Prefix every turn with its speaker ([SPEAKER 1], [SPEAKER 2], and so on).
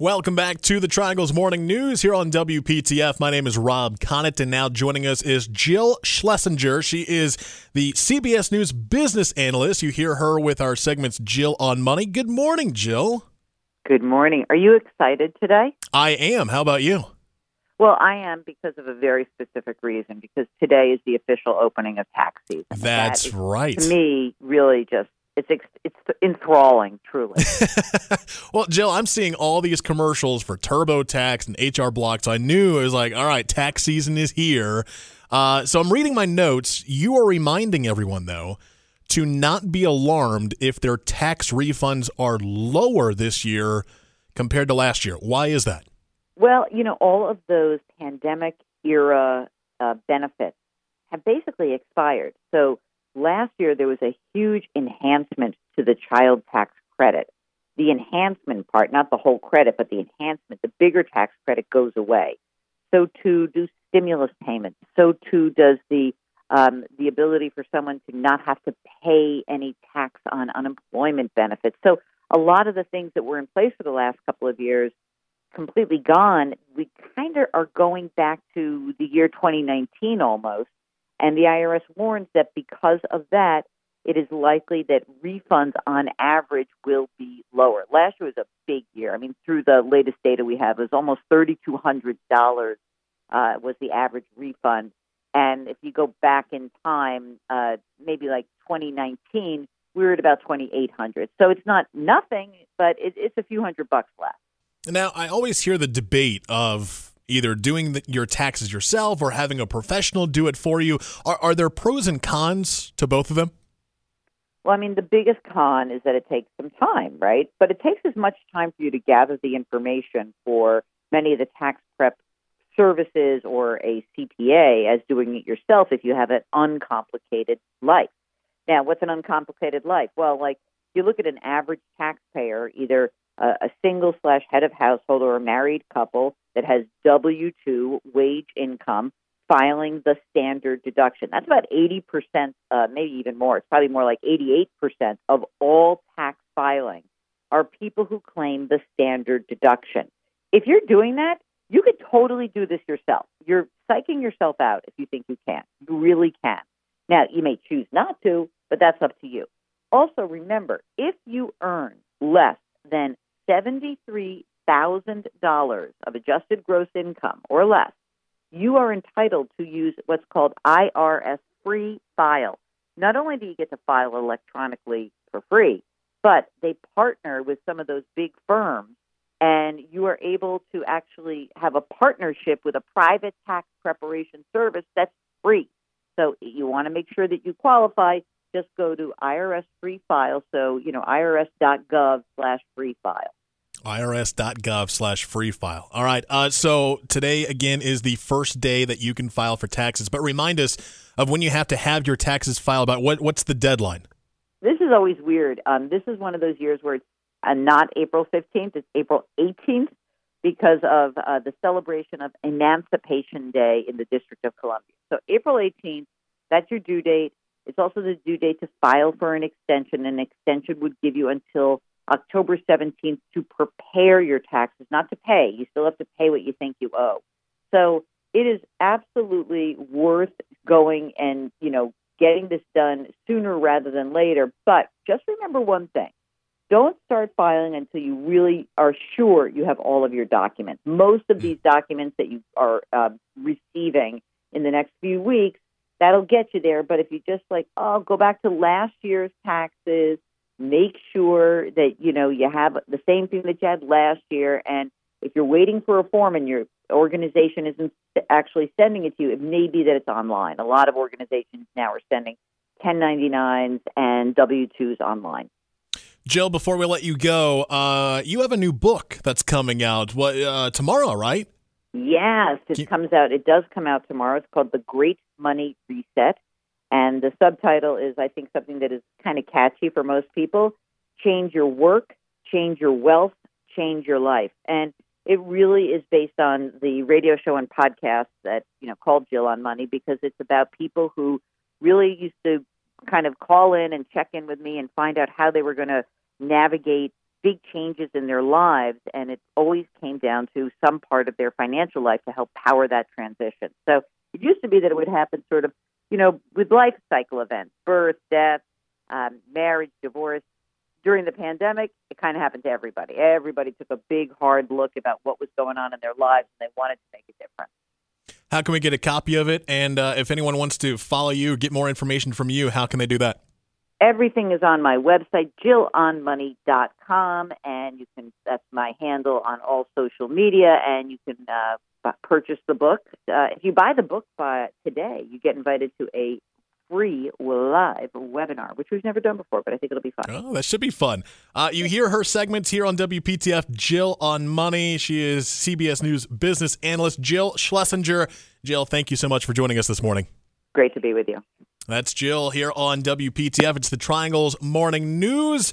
[SPEAKER 1] Welcome back to the Triangles Morning News here on WPTF. My name is Rob Connett, and now joining us is Jill Schlesinger. She is the CBS News business analyst. You hear her with our segments Jill on Money. Good morning, Jill.
[SPEAKER 2] Good morning. Are you excited today?
[SPEAKER 1] I am. How about you?
[SPEAKER 2] Well, I am because of a very specific reason. Because today is the official opening of tax season.
[SPEAKER 1] That's
[SPEAKER 2] That is,
[SPEAKER 1] right.
[SPEAKER 2] To me, really, just it's it's enthralling, truly.
[SPEAKER 1] well, Jill, I'm seeing all these commercials for TurboTax and HR Block, so I knew it was like, all right, tax season is here. Uh, so I'm reading my notes. You are reminding everyone, though, to not be alarmed if their tax refunds are lower this year compared to last year. Why is that?
[SPEAKER 2] well, you know, all of those pandemic era uh, benefits have basically expired. So last year there was a huge enhancement to the child tax credit. The enhancement part, not the whole credit, but the enhancement, the bigger tax credit goes away. So too do stimulus payments. So too does the um, the ability for someone to not have to pay any tax on unemployment benefits. So a lot of the things that were in place for the last couple of years completely gone. We kind of are going back to the year 2019 almost. And the IRS warns that because of that, it is likely that refunds on average will be lower. Last year was a big year. I mean, through the latest data we have, it was almost $3,200 uh, was the average refund. And if you go back in time, uh, maybe like 2019, we were at about 2,800. So it's not nothing, but it, it's a few hundred bucks less.
[SPEAKER 1] Now, I always hear the debate of either doing the, your taxes yourself or having a professional do it for you. Are, are there pros and cons to both of them?
[SPEAKER 2] Well, I mean, the biggest con is that it takes some time, right? But it takes as much time for you to gather the information for many of the tax prep services or a CPA as doing it yourself if you have an uncomplicated life. Now, what's an uncomplicated life? Well, like you look at an average taxpayer, either a, a single slash head of household or a married couple that has W 2 wage income filing the standard deduction. That's about 80%, uh, maybe even more. It's probably more like 88% of all tax filing are people who claim the standard deduction. If you're doing that, you could totally do this yourself. You're psyching yourself out if you think you can. You really can. Now, you may choose not to, but that's up to you. Also, remember if you earn less $73,000 of adjusted gross income or less, you are entitled to use what's called IRS free file. Not only do you get to file electronically for free, but they partner with some of those big firms and you are able to actually have a partnership with a private tax preparation service that's free. So you want to make sure that you qualify. Just go to IRS free file. So, you know, irs.gov slash free file.
[SPEAKER 1] irs.gov slash free file. All right. Uh, so today, again, is the first day that you can file for taxes. But remind us of when you have to have your taxes filed. About what what's the deadline?
[SPEAKER 2] This is always weird. Um, this is one of those years where it's uh, not April 15th, it's April 18th because of uh, the celebration of Emancipation Day in the District of Columbia. So April 18th, that's your due date. It's also the due date to file for an extension. An extension would give you until October 17th to prepare your taxes, not to pay. You still have to pay what you think you owe. So it is absolutely worth going and, you know, getting this done sooner rather than later. But just remember one thing. Don't start filing until you really are sure you have all of your documents. Most of these documents that you are uh, receiving in the next few weeks, that'll get you there. But if you just like, oh, go back to last year's taxes, make sure that you know you have the same thing that you had last year. And if you're waiting for a form and your organization isn't actually sending it to you, it may be that it's online. A lot of organizations now are sending 1099s and W 2s online.
[SPEAKER 1] Jill, before we let you go, uh, you have a new book that's coming out what uh, tomorrow, right?
[SPEAKER 2] Yes, it
[SPEAKER 1] Can-
[SPEAKER 2] comes out. It does come out tomorrow. It's called The Great Money Reset, and the subtitle is, I think, something that is kind of catchy for most people: "Change your work, change your wealth, change your life." And it really is based on the radio show and podcast that you know called Jill on Money because it's about people who really used to kind of call in and check in with me and find out how they were going to navigate big changes in their lives, and it always came down to some part of their financial life to help power that transition. So it used to be that it would happen sort of, you know, with life cycle events, birth, death, um, marriage, divorce. During the pandemic, it kind of happened to everybody. Everybody took a big, hard look about what was going on in their lives, and they wanted to make a difference.
[SPEAKER 1] How can we get a copy of it? And uh, if anyone wants to follow you, get more information from you, how can they do that?
[SPEAKER 2] Everything is on my website, jillonmoney.com, and you can that's my handle on all social media, and you can uh, purchase the book. Uh, if you buy the book by today, you get invited to a free live webinar, which we've never done before, but I think it'll be fun.
[SPEAKER 1] Oh, that should be fun. Uh, you hear her segments here on WPTF. Jill on Money. She is CBS News business analyst. Jill Schlesinger. Jill, thank you so much for joining us this morning.
[SPEAKER 2] Great to be with you.
[SPEAKER 1] That's Jill here on WPTF. It's the Triangles Morning News.